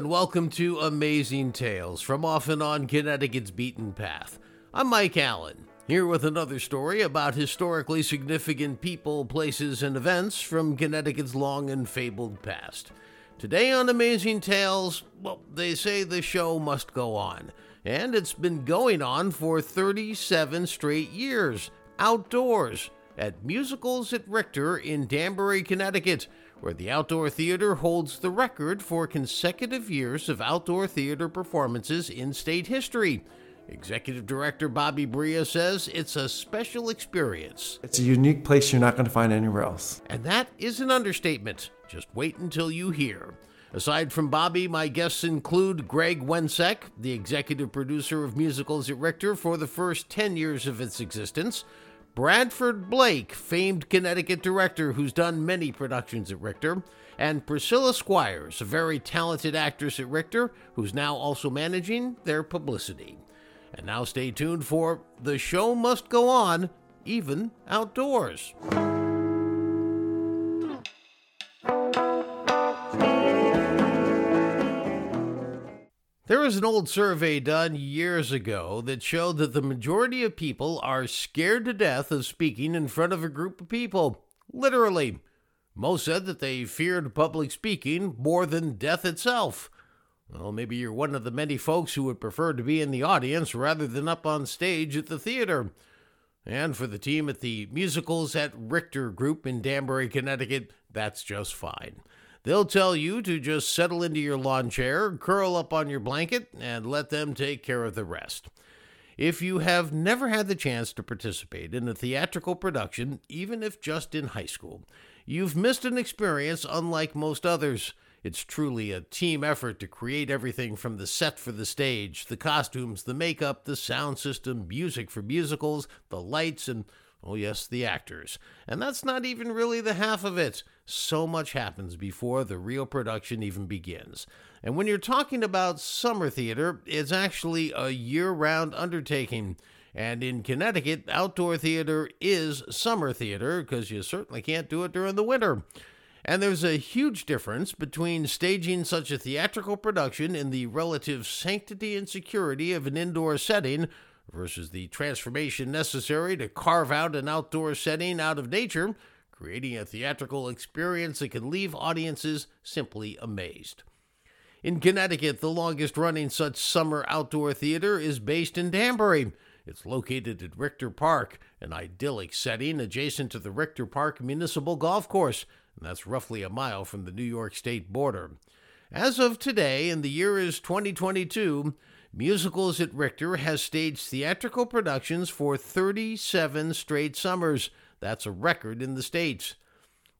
and welcome to Amazing Tales from off and on Connecticut's beaten path. I'm Mike Allen, here with another story about historically significant people, places, and events from Connecticut's long and fabled past. Today on Amazing Tales, well, they say the show must go on, and it's been going on for 37 straight years, outdoors, at Musicals at Richter in Danbury, Connecticut where the Outdoor Theater holds the record for consecutive years of outdoor theater performances in state history. Executive Director Bobby Bria says it's a special experience. It's a unique place you're not going to find anywhere else. And that is an understatement. Just wait until you hear. Aside from Bobby, my guests include Greg Wensek, the executive producer of musicals at Richter for the first 10 years of its existence, Bradford Blake, famed Connecticut director who's done many productions at Richter, and Priscilla Squires, a very talented actress at Richter who's now also managing their publicity. And now stay tuned for The Show Must Go On, even outdoors. There was an old survey done years ago that showed that the majority of people are scared to death of speaking in front of a group of people. Literally. Most said that they feared public speaking more than death itself. Well, maybe you're one of the many folks who would prefer to be in the audience rather than up on stage at the theater. And for the team at the Musicals at Richter Group in Danbury, Connecticut, that's just fine. They'll tell you to just settle into your lawn chair, curl up on your blanket, and let them take care of the rest. If you have never had the chance to participate in a theatrical production, even if just in high school, you've missed an experience unlike most others. It's truly a team effort to create everything from the set for the stage, the costumes, the makeup, the sound system, music for musicals, the lights, and Oh, yes, the actors. And that's not even really the half of it. So much happens before the real production even begins. And when you're talking about summer theater, it's actually a year round undertaking. And in Connecticut, outdoor theater is summer theater because you certainly can't do it during the winter. And there's a huge difference between staging such a theatrical production in the relative sanctity and security of an indoor setting versus the transformation necessary to carve out an outdoor setting out of nature, creating a theatrical experience that can leave audiences simply amazed. In Connecticut, the longest running such summer outdoor theater is based in Danbury. It's located at Richter Park, an idyllic setting adjacent to the Richter Park Municipal Golf Course, and that's roughly a mile from the New York state border. As of today, and the year is 2022, Musicals at Richter has staged theatrical productions for 37 straight summers. That's a record in the States.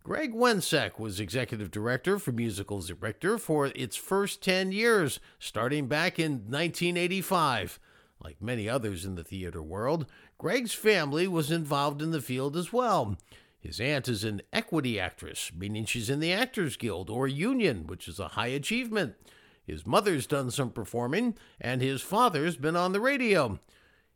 Greg Wensek was executive director for Musicals Richter for its first 10 years, starting back in 1985. Like many others in the theater world, Greg's family was involved in the field as well. His aunt is an equity actress, meaning she's in the Actors Guild or union, which is a high achievement. His mother's done some performing, and his father's been on the radio.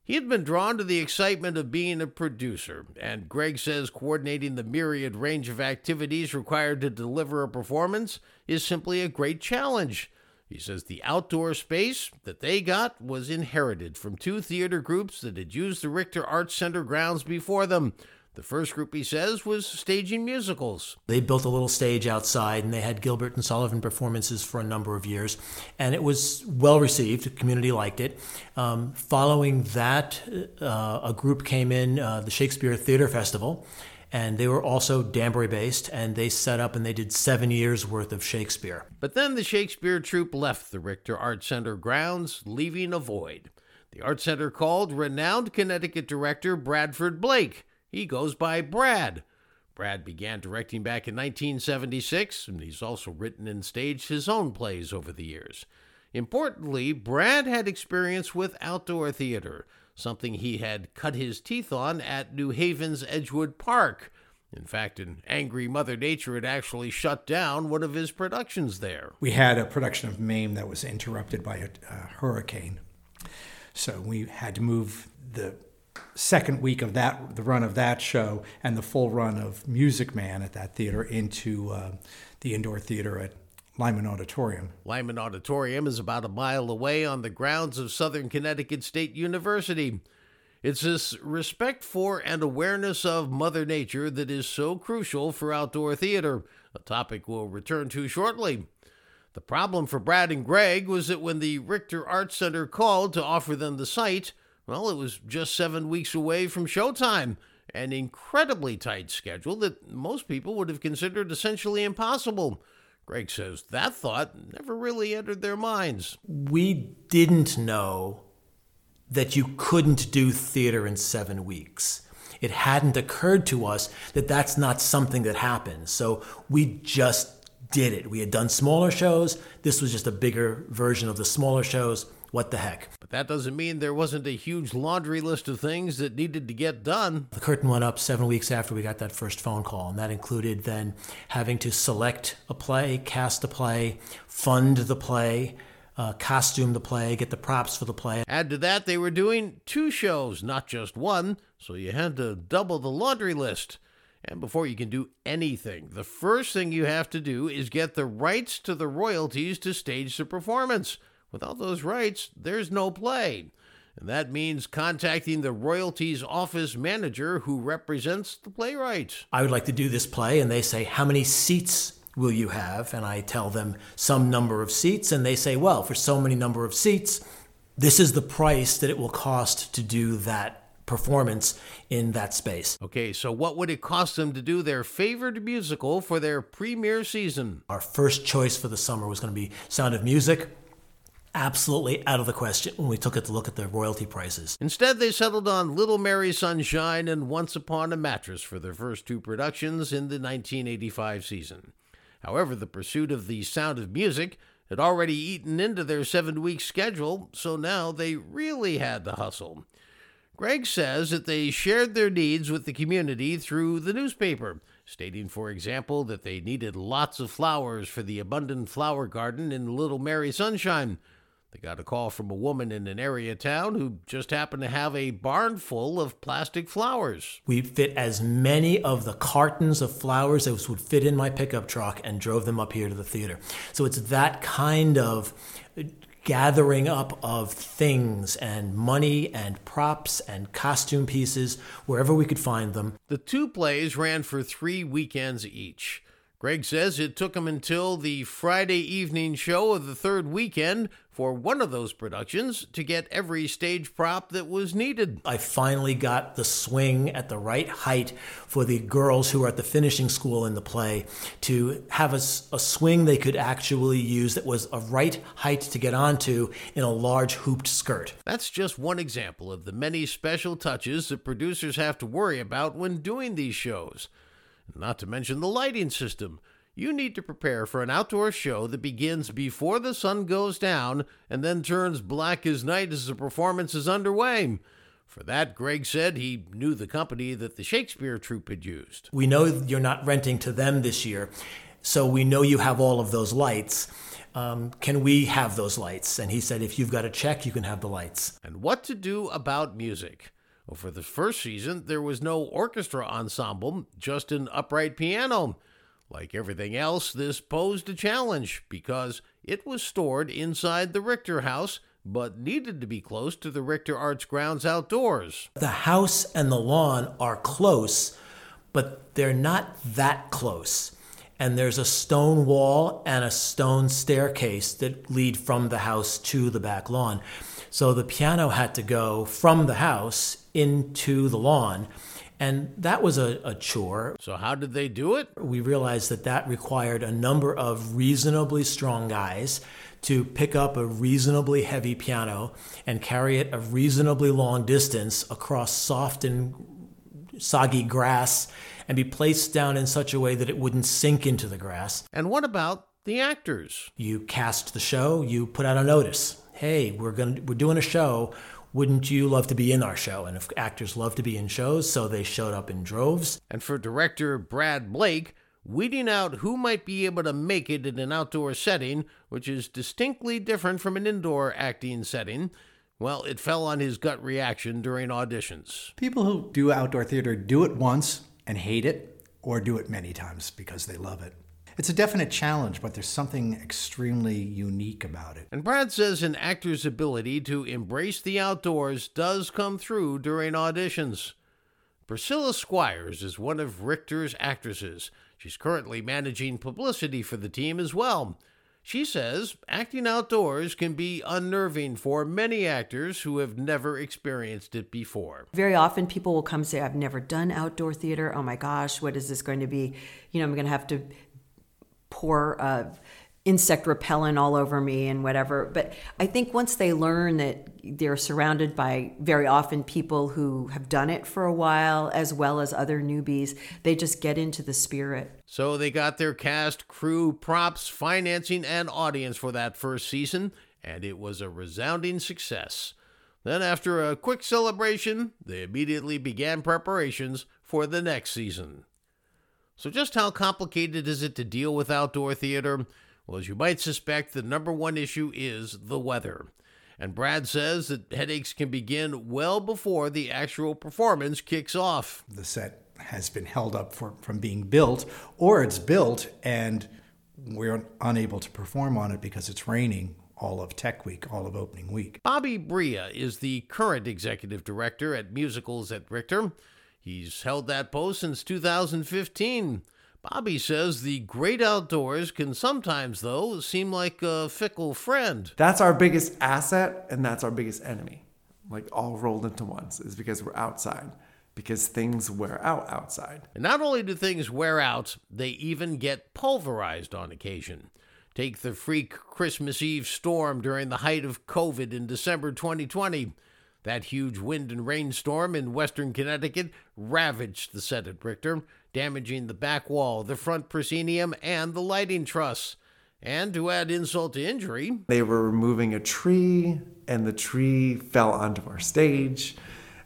He had been drawn to the excitement of being a producer, and Greg says coordinating the myriad range of activities required to deliver a performance is simply a great challenge. He says the outdoor space that they got was inherited from two theater groups that had used the Richter Arts Center grounds before them. The first group, he says, was staging musicals. They built a little stage outside and they had Gilbert and Sullivan performances for a number of years. And it was well received. The community liked it. Um, following that, uh, a group came in, uh, the Shakespeare Theater Festival, and they were also Danbury based, and they set up and they did seven years worth of Shakespeare. But then the Shakespeare troupe left the Richter Art Center grounds, leaving a void. The Art Center called renowned Connecticut director Bradford Blake he goes by Brad. Brad began directing back in 1976, and he's also written and staged his own plays over the years. Importantly, Brad had experience with outdoor theater, something he had cut his teeth on at New Haven's Edgewood Park. In fact, an angry Mother Nature had actually shut down one of his productions there. We had a production of Mame that was interrupted by a, a hurricane. So we had to move the second week of that, the run of that show, and the full run of Music Man at that theater into uh, the indoor theater at Lyman Auditorium. Lyman Auditorium is about a mile away on the grounds of Southern Connecticut State University. It's this respect for and awareness of Mother Nature that is so crucial for outdoor theater, a topic we'll return to shortly. The problem for Brad and Greg was that when the Richter Arts Center called to offer them the site, well, it was just seven weeks away from showtime, an incredibly tight schedule that most people would have considered essentially impossible. Greg says that thought never really entered their minds. We didn't know that you couldn't do theater in seven weeks. It hadn't occurred to us that that's not something that happens. So we just did it. We had done smaller shows. This was just a bigger version of the smaller shows. What the heck? But that doesn't mean there wasn't a huge laundry list of things that needed to get done. The curtain went up seven weeks after we got that first phone call, and that included then having to select a play, cast a play, fund the play, uh, costume the play, get the props for the play. Add to that, they were doing two shows, not just one, so you had to double the laundry list. And before you can do anything, the first thing you have to do is get the rights to the royalties to stage the performance. Without those rights, there's no play. And that means contacting the royalties office manager who represents the playwright. I would like to do this play, and they say, How many seats will you have? And I tell them some number of seats, and they say, Well, for so many number of seats, this is the price that it will cost to do that performance in that space. Okay, so what would it cost them to do their favorite musical for their premiere season? Our first choice for the summer was going to be Sound of Music absolutely out of the question when we took a look at the royalty prices. Instead, they settled on Little Mary Sunshine and Once Upon a Mattress for their first two productions in the 1985 season. However, the pursuit of the sound of music had already eaten into their seven week schedule, so now they really had to hustle. Greg says that they shared their needs with the community through the newspaper, stating, for example, that they needed lots of flowers for the abundant flower garden in Little Mary Sunshine, they got a call from a woman in an area town who just happened to have a barn full of plastic flowers. We fit as many of the cartons of flowers as would fit in my pickup truck and drove them up here to the theater. So it's that kind of gathering up of things and money and props and costume pieces wherever we could find them. The two plays ran for three weekends each. Greg says it took him until the Friday evening show of the third weekend for one of those productions to get every stage prop that was needed. I finally got the swing at the right height for the girls who were at the finishing school in the play to have a, a swing they could actually use that was a right height to get onto in a large hooped skirt. That's just one example of the many special touches that producers have to worry about when doing these shows. Not to mention the lighting system. You need to prepare for an outdoor show that begins before the sun goes down and then turns black as night as the performance is underway. For that, Greg said he knew the company that the Shakespeare troupe had used. We know you're not renting to them this year, so we know you have all of those lights. Um, can we have those lights? And he said, if you've got a check, you can have the lights. And what to do about music? For the first season, there was no orchestra ensemble, just an upright piano. Like everything else, this posed a challenge because it was stored inside the Richter house, but needed to be close to the Richter Arts grounds outdoors. The house and the lawn are close, but they're not that close. And there's a stone wall and a stone staircase that lead from the house to the back lawn. So the piano had to go from the house into the lawn. And that was a, a, chore. So, how did they do it? We realized that that required a number of reasonably strong guys to pick up a reasonably heavy piano and carry it a reasonably long distance across soft and soggy grass and be placed down in such a way that it wouldn't sink into the grass. And what about the actors? You cast the show, you put out a notice hey, we're going to, we're doing a show. Wouldn't you love to be in our show? And if actors love to be in shows, so they showed up in droves. And for director Brad Blake, weeding out who might be able to make it in an outdoor setting, which is distinctly different from an indoor acting setting, well, it fell on his gut reaction during auditions. People who do outdoor theater do it once and hate it, or do it many times because they love it. It's a definite challenge, but there's something extremely unique about it. And Brad says an actor's ability to embrace the outdoors does come through during auditions. Priscilla Squires is one of Richter's actresses. She's currently managing publicity for the team as well. She says acting outdoors can be unnerving for many actors who have never experienced it before. Very often people will come say, I've never done outdoor theater. Oh my gosh, what is this going to be? You know, I'm going to have to pour uh, insect repellent all over me and whatever. But I think once they learn that they're surrounded by very often people who have done it for a while, as well as other newbies, they just get into the spirit. So they got their cast, crew, props, financing, and audience for that first season, and it was a resounding success. Then, after a quick celebration, they immediately began preparations for the next season. So, just how complicated is it to deal with outdoor theater? Well, as you might suspect, the number one issue is the weather. And Brad says that headaches can begin well before the actual performance kicks off. The set has been held up for, from being built, or it's built and we're unable to perform on it because it's raining all of Tech Week, all of opening week. Bobby Bria is the current executive director at Musicals at Richter. He's held that post since 2015. Bobby says the great outdoors can sometimes, though, seem like a fickle friend. That's our biggest asset, and that's our biggest enemy. Like all rolled into once, is because we're outside, because things wear out outside. And not only do things wear out, they even get pulverized on occasion. Take the freak Christmas Eve storm during the height of COVID in December 2020. That huge wind and rainstorm in western Connecticut ravaged the set at Richter, damaging the back wall, the front proscenium, and the lighting truss. And to add insult to injury, They were removing a tree, and the tree fell onto our stage.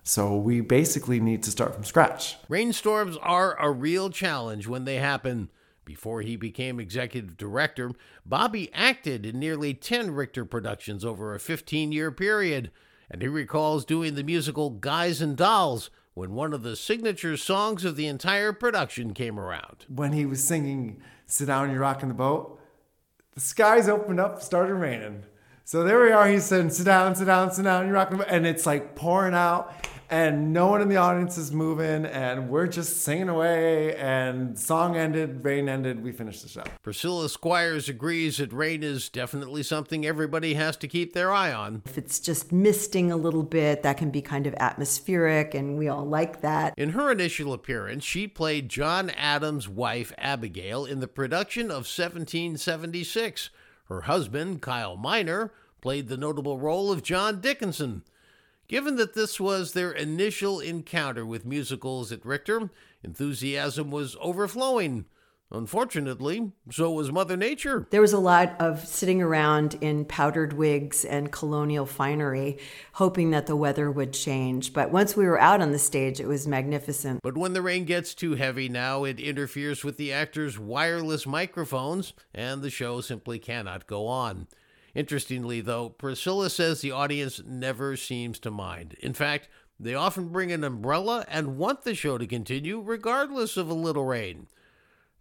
So we basically need to start from scratch. rainstorms are a real challenge when they happen. Before he became executive director, Bobby acted in nearly 10 Richter productions over a 15 year period, and he recalls doing the musical Guys and Dolls when one of the signature songs of the entire production came around. When he was singing Sit Down, You're Rocking the Boat, the skies opened up, started raining. So there we are. He's saying, Sit down, sit down, sit down, you're rocking the boat. And it's like pouring out, and no one in the audience is moving, and we're just singing away. And song ended, rain ended, we finished the show. Priscilla Squires agrees that rain is definitely something everybody has to keep their eye on. If it's just misting a little bit, that can be kind of atmospheric, and we all like that. In her initial appearance, she played John Adams' wife, Abigail, in the production of 1776. Her husband, Kyle Miner, played the notable role of John Dickinson. Given that this was their initial encounter with musicals at Richter, enthusiasm was overflowing. Unfortunately, so was Mother Nature. There was a lot of sitting around in powdered wigs and colonial finery, hoping that the weather would change. But once we were out on the stage, it was magnificent. But when the rain gets too heavy now, it interferes with the actors' wireless microphones, and the show simply cannot go on. Interestingly, though, Priscilla says the audience never seems to mind. In fact, they often bring an umbrella and want the show to continue regardless of a little rain.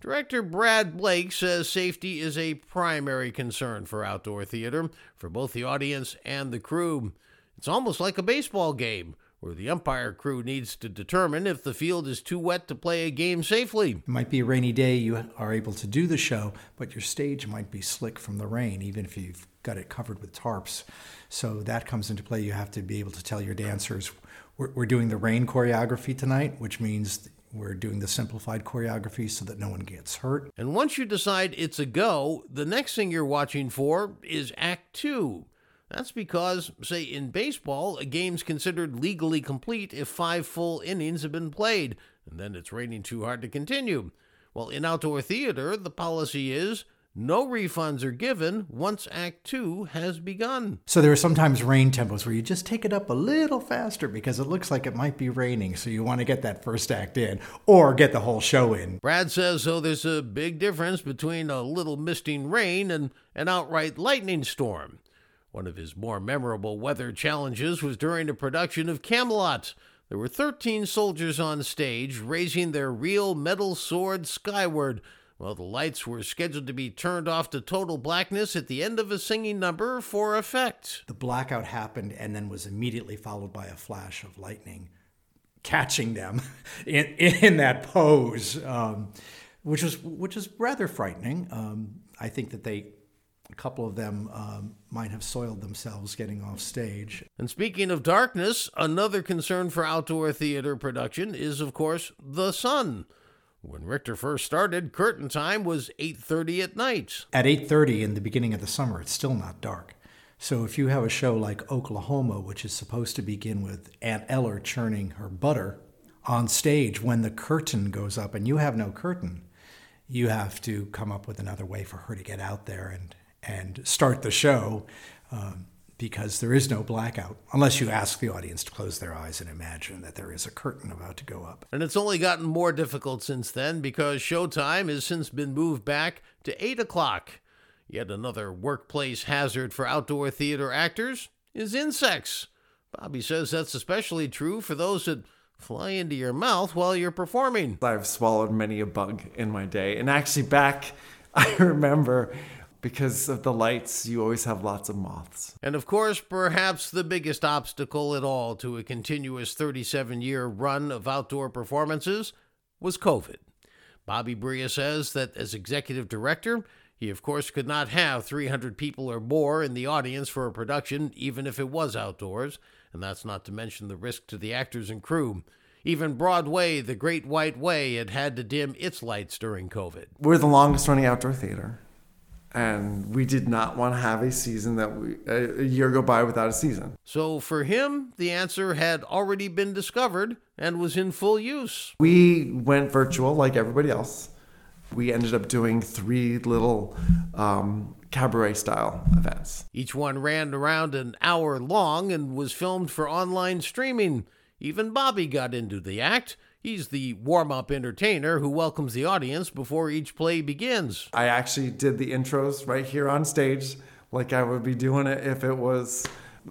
Director Brad Blake says safety is a primary concern for outdoor theater for both the audience and the crew. It's almost like a baseball game where the umpire crew needs to determine if the field is too wet to play a game safely. It might be a rainy day, you are able to do the show, but your stage might be slick from the rain, even if you've got it covered with tarps. So that comes into play. You have to be able to tell your dancers, we're, we're doing the rain choreography tonight, which means we're doing the simplified choreography so that no one gets hurt. And once you decide it's a go, the next thing you're watching for is Act Two. That's because, say, in baseball, a game's considered legally complete if five full innings have been played, and then it's raining too hard to continue. Well, in outdoor theater, the policy is no refunds are given once Act Two has begun. So there are sometimes rain tempos where you just take it up a little faster because it looks like it might be raining. So you want to get that first act in or get the whole show in. Brad says, so there's a big difference between a little misting rain and an outright lightning storm. One of his more memorable weather challenges was during the production of Camelot. There were 13 soldiers on stage raising their real metal swords skyward, While the lights were scheduled to be turned off to total blackness at the end of a singing number for effect. The blackout happened and then was immediately followed by a flash of lightning catching them in, in that pose, um, which was which was rather frightening. Um, I think that they, a couple of them, um, might have soiled themselves getting off stage. And speaking of darkness, another concern for outdoor theater production is, of course, the sun. When Richter first started, curtain time was 8:30 at night. At 8:30 in the beginning of the summer, it's still not dark. So if you have a show like Oklahoma, which is supposed to begin with Aunt Eller churning her butter on stage, when the curtain goes up and you have no curtain, you have to come up with another way for her to get out there and and start the show. Um, because there is no blackout unless you ask the audience to close their eyes and imagine that there is a curtain about to go up. And it's only gotten more difficult since then because showtime has since been moved back to 8 o'clock. Yet another workplace hazard for outdoor theater actors is insects. Bobby says that's especially true for those that fly into your mouth while you're performing. I've swallowed many a bug in my day. And actually, back, I remember because of the lights, you always have lots of moths. And of course, perhaps the biggest obstacle at all to a continuous 37 year run of outdoor performances was COVID. Bobby Bria says that as executive director, he of course could not have 300 people or more in the audience for a production, even if it was outdoors, and that's not to mention the risk to the actors and crew. Even Broadway, the Great White Way, had had to dim its lights during COVID. We're the longest running outdoor theater and we did not want to have a season that we a, year go by without a season. So for him, the answer had already been discovered and was in full use. We went virtual like everybody else. We ended up doing three little um, cabaret style events. Each one ran around an hour long and was filmed for online streaming. Even Bobby got into the act He's the warm up entertainer who welcomes the audience before each play begins. I actually did the intros right here on stage, like I would be doing it if it was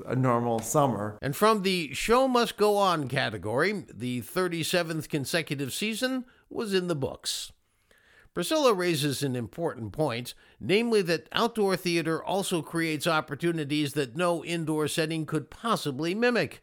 a normal summer. And from the show must go on category, the 37th consecutive season was in the books. Priscilla raises an important point, namely that outdoor theater also creates opportunities that no indoor setting could possibly mimic.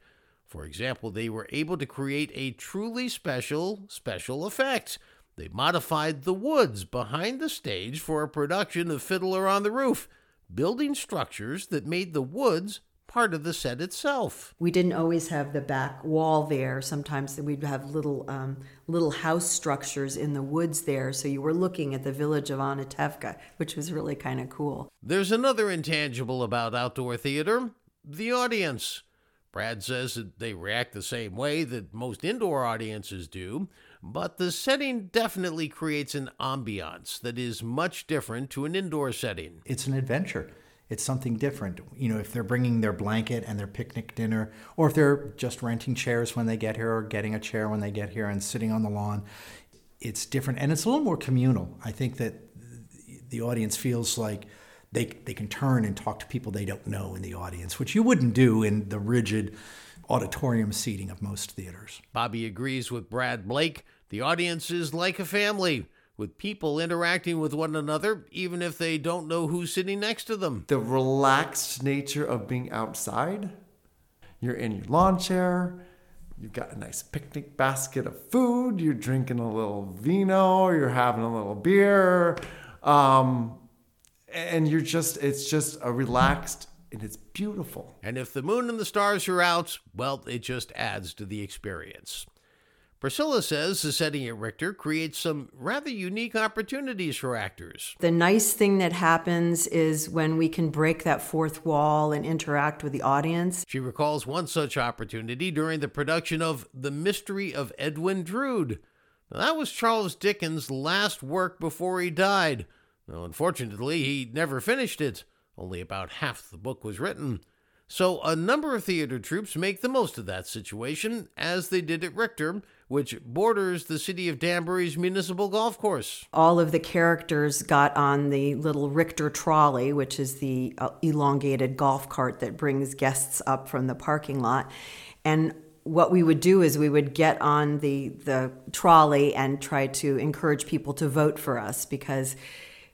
For example, they were able to create a truly special special effect. They modified the woods behind the stage for a production of Fiddler on the Roof, building structures that made the woods part of the set itself. We didn't always have the back wall there. Sometimes we'd have little um, little house structures in the woods there, so you were looking at the village of Anatevka, which was really kind of cool. There's another intangible about outdoor theater: the audience. Brad says that they react the same way that most indoor audiences do, but the setting definitely creates an ambiance that is much different to an indoor setting. It's an adventure. It's something different. You know, if they're bringing their blanket and their picnic dinner, or if they're just renting chairs when they get here, or getting a chair when they get here and sitting on the lawn, it's different. And it's a little more communal. I think that the audience feels like they, they can turn and talk to people they don't know in the audience, which you wouldn't do in the rigid auditorium seating of most theaters. Bobby agrees with Brad Blake. The audience is like a family, with people interacting with one another, even if they don't know who's sitting next to them. The relaxed nature of being outside. You're in your lawn chair. You've got a nice picnic basket of food. You're drinking a little vino. You're having a little beer. Um, and you're just it's just a relaxed and it's beautiful. And if the moon and the stars are out, well, it just adds to the experience. Priscilla says the setting at Richter creates some rather unique opportunities for actors. The nice thing that happens is when we can break that fourth wall and interact with the audience. She recalls one such opportunity during the production of The Mystery of Edwin Drood. Now, that was Charles Dickens' last work before he died. Unfortunately, he never finished it. Only about half the book was written. So a number of theater troupes make the most of that situation, as they did at Richter, which borders the city of Danbury's municipal golf course. All of the characters got on the little Richter trolley, which is the uh, elongated golf cart that brings guests up from the parking lot. And what we would do is we would get on the the trolley and try to encourage people to vote for us because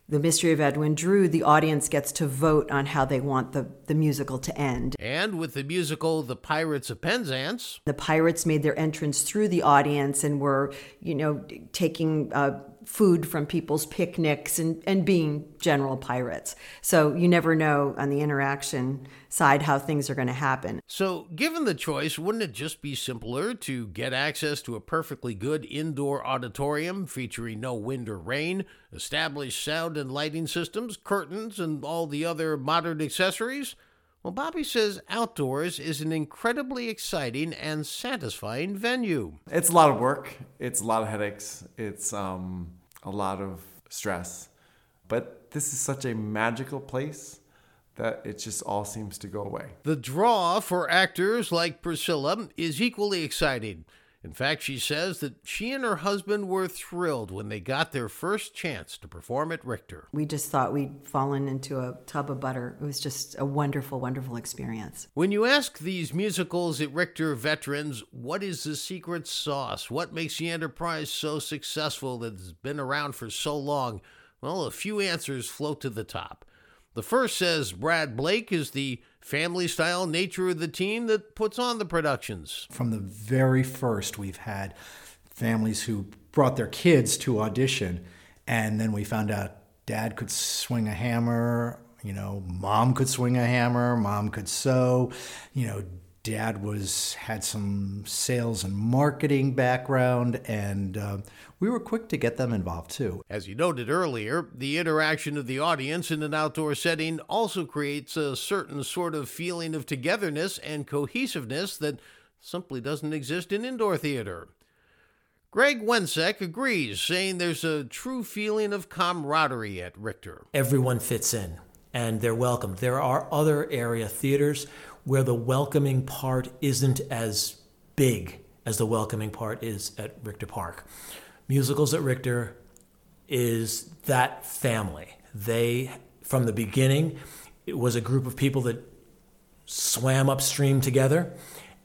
the Mystery of Edwin Drood, the audience gets to vote on how they want the, the musical to end. And with the musical The Pirates of Penzance, the pirates made their entrance through the audience and were, you know, taking uh, food from people's picnics and, and being general pirates. So you never know on the interaction side how things are going to happen. So, given the choice, wouldn't it just be simpler to get access to a perfectly good indoor auditorium featuring no wind or rain, established sound and lighting systems, curtains, and all the other modern accessories? Well, Bobby says outdoors is an incredibly exciting and satisfying venue. It's a lot of work. It's a lot of headaches. It's um, a lot of stress. But this is such a magical place that it just all seems to go away. The draw for actors like Priscilla is equally exciting. In fact, she says that she and her husband were thrilled when they got their first chance to perform at Richter. We just thought we'd fallen into a tub of butter. It was just a wonderful, wonderful experience. When you ask these musicals at Richter veterans, what is the secret sauce? What makes the enterprise so successful that it's been around for so long? Well, a few answers float to the top. The first says Brad Blake is the family style nature of the team that puts on the productions. From the very first, we've had families who brought their kids to audition, and then we found out dad could swing a hammer, you know, mom could swing a hammer, mom could sew, you know, dad was had some sales and marketing background and uh, we were quick to get them involved too as you noted earlier the interaction of the audience in an outdoor setting also creates a certain sort of feeling of togetherness and cohesiveness that simply doesn't exist in indoor theater Greg Wensek agrees, saying there's a true feeling of camaraderie at Richter. Everyone fits in and they're welcome. There are other area theaters where the welcoming part isn't as big as the welcoming part is at Richter Park. Musicals at Richter is that family. They, from the beginning, it was a group of people that swam upstream together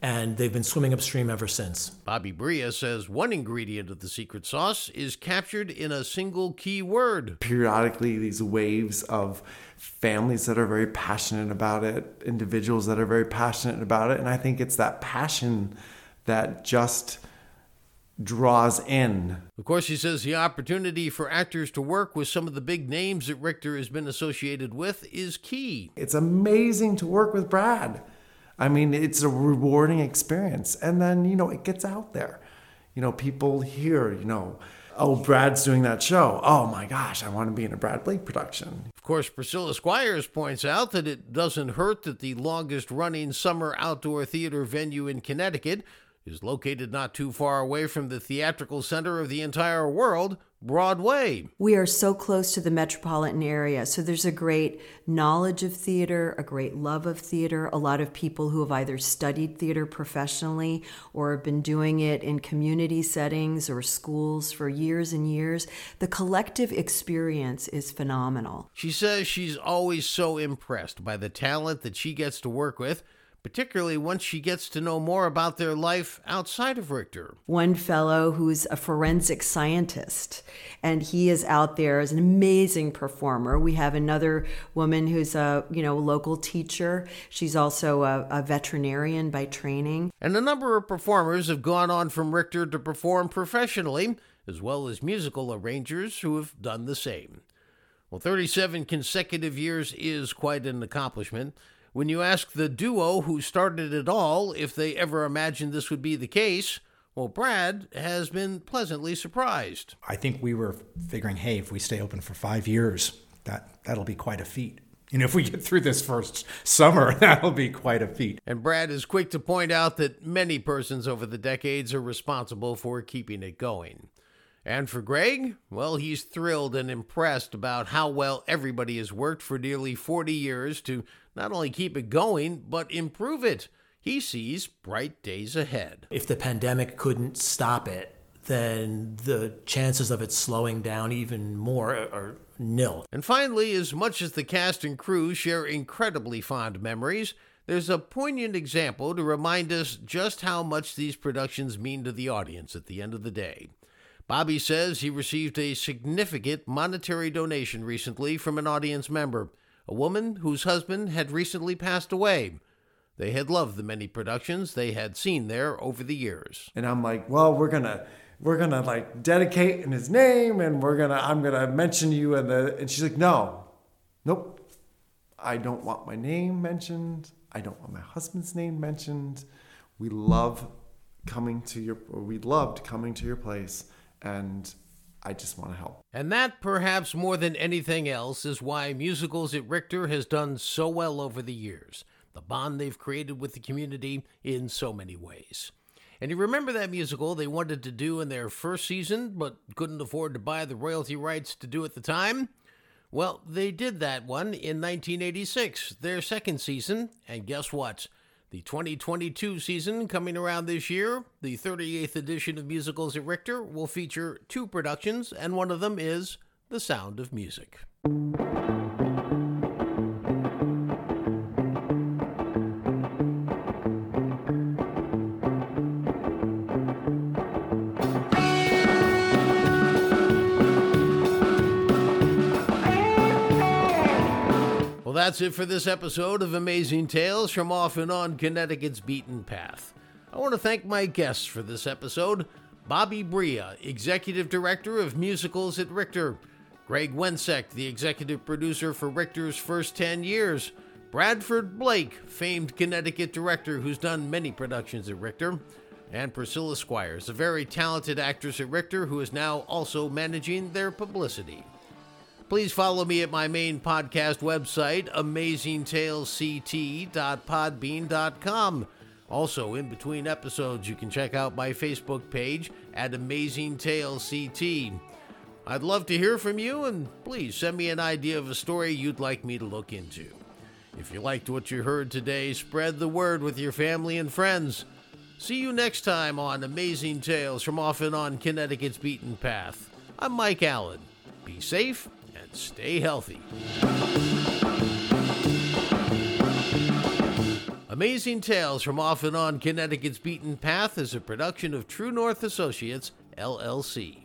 and they've been swimming upstream ever since. Bobby Bria says one ingredient of the secret sauce is captured in a single key word. Periodically, these waves of families that are very passionate about it, individuals that are very passionate about it, and I think it's that passion that just draws in. Of course, he says the opportunity for actors to work with some of the big names that Richter has been associated with is key. It's amazing to work with Brad. I mean, it's a rewarding experience. And then, you know, it gets out there. You know, people hear, you know, oh, Brad's doing that show. Oh my gosh, I want to be in a Brad Blake production. Of course, Priscilla Squires points out that it doesn't hurt that the longest running summer outdoor theater venue in Connecticut is located not too far away from the theatrical center of the entire world, Broadway. We are so close to the metropolitan area, so there's a great knowledge of theater, a great love of theater, a lot of people who have either studied theater professionally or have been doing it in community settings or schools for years and years. The collective experience is phenomenal. She says she's always so impressed by the talent that she gets to work with particularly once she gets to know more about their life outside of Richter. One fellow who's a forensic scientist, and he is out there as an amazing performer. We have another woman who's a you know local teacher. She's also a, a veterinarian by training. And a number of performers have gone on from Richter to perform professionally, as well as musical arrangers who have done the same. Well, 37 consecutive years is quite an accomplishment. When you ask the duo who started it all if they ever imagined this would be the case, well, Brad has been pleasantly surprised. I think we were figuring, hey, if we stay open for five years, that that'll be quite a feat. You know, if we get through this first summer, that'll be quite a feat. And Brad is quick to point out that many persons over the decades are responsible for keeping it going. And for Greg, well, he's thrilled and impressed about how well everybody has worked for nearly 40 years to not only keep it going, but improve it. He sees bright days ahead. If the pandemic couldn't stop it, then the chances of it slowing down even more are nil. And finally, as much as the cast and crew share incredibly fond memories, there's a poignant example to remind us just how much these productions mean to the audience at the end of the day. Bobby says he received a significant monetary donation recently from an audience member, a woman whose husband had recently passed away. They had loved the many productions they had seen there over the years. And I'm like, well, we're gonna we're gonna like dedicate in his name and we're gonna I'm gonna mention you and the and she's like, no, nope. I don't want my name mentioned. I don't want my husband's name mentioned. We love coming to your we loved coming to your place and I just want to help. And that, perhaps more than anything else, is why Musicals at Richter has done so well over the years. The bond they've created with the community in so many ways. And you remember that musical they wanted to do in their first season, but couldn't afford to buy the royalty rights to do at the time? Well, they did that one in 1986, their second season, and guess what? The 2022 season coming around this year, the 38th edition of Musicals at Richter, will feature two productions, and one of them is The Sound of Music. Well, that's it for this episode of Amazing Tales from Off and On Connecticut's Beaten Path. I want to thank my guests for this episode Bobby Bria, Executive Director of Musicals at Richter, Greg Wensek, the Executive Producer for Richter's first 10 years, Bradford Blake, famed Connecticut director who's done many productions at Richter, and Priscilla Squires, a very talented actress at Richter who is now also managing their publicity. Please follow me at my main podcast website, amazingtalesct.podbean.com. Also, in between episodes, you can check out my Facebook page at Amazing Tales CT. I'd love to hear from you, and please send me an idea of a story you'd like me to look into. If you liked what you heard today, spread the word with your family and friends. See you next time on Amazing Tales from Off and On Connecticut's Beaten Path. I'm Mike Allen. Be safe stay healthy. Amazing Tales from Off and On Connecticut's Beaten Path is a production of True North Associates, LLC.